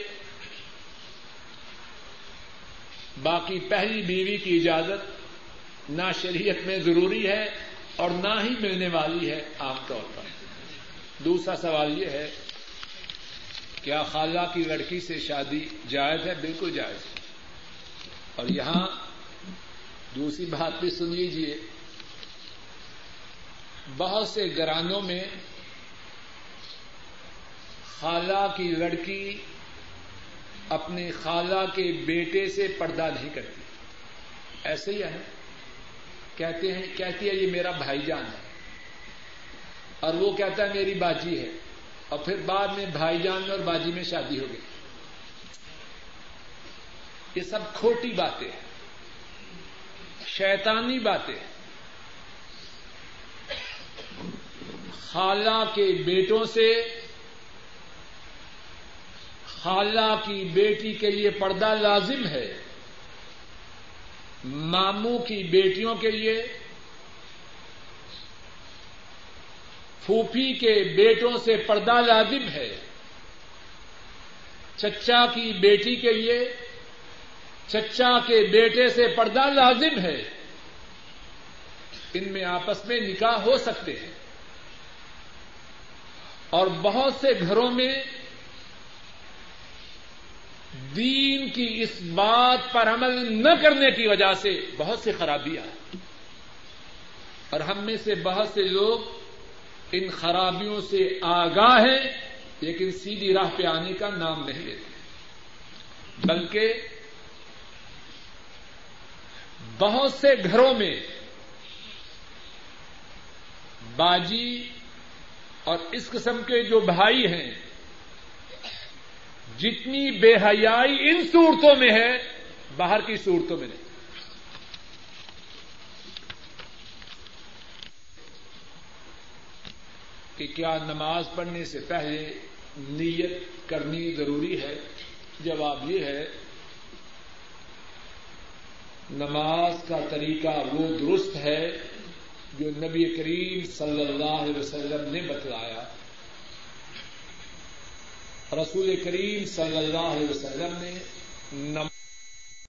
باقی پہلی بیوی کی اجازت نہ شریعت میں ضروری ہے اور نہ ہی ملنے والی ہے عام طور پر۔ دوسرا سوال یہ ہے، کیا خالہ کی لڑکی سے شادی جائز ہے؟ بالکل جائز۔ ہے اور یہاں دوسری بات بھی سن لیجیے بہت سے گرانوں میں خالہ کی لڑکی اپنے خالہ کے بیٹے سے پردہ نہیں کرتی۔ ایسے ہی ہے۔ کہتے ہیں، کہتی ہے، یہ میرا بھائی جان ہے۔ اور وہ کہتا ہے، میری باجی ہے۔ اور پھر بعد میں بھائی جان میں اور باجی میں شادی ہو گئی۔ یہ سب کھوٹی باتیں شیطانی باتیں خالہ کے بیٹوں سے ہاں خالہ کی بیٹی کے لیے پردہ لازم ہے۔ ماموں کی بیٹیوں کے لیے۔ پھوپھی کے بیٹوں سے پردہ لازم ہے۔ چچا کی بیٹی کے لیے۔ چچا کے بیٹے سے پردہ لازم ہے۔ ان میں آپس میں نکاح ہو سکتے ہیں۔ اور بہت سے گھروں میں دین کی اس بات پر عمل نہ کرنے کی وجہ سے بہت سی خرابیاں اور ہم میں سے بہت سے لوگ ان خرابیوں سے آگاہ ہیں، لیکن سیدھی راہ پہ آنے کا نام نہیں لیتے۔ بلکہ بہت سے گھروں میں باجی اور اس قسم کے جو بھائی ہیں جتنی بے حیائی ان صورتوں میں ہے، باہر کی صورتوں میں نہیں۔ کہ کیا نماز پڑھنے سے پہلے نیت کرنی ضروری ہے؟ جواب یہ ہے، نماز کا طریقہ وہ درست ہے جو نبی کریم صلی اللہ علیہ وسلم نے بتلایا۔ رسول کریم صلی اللہ علیہ وسلم نے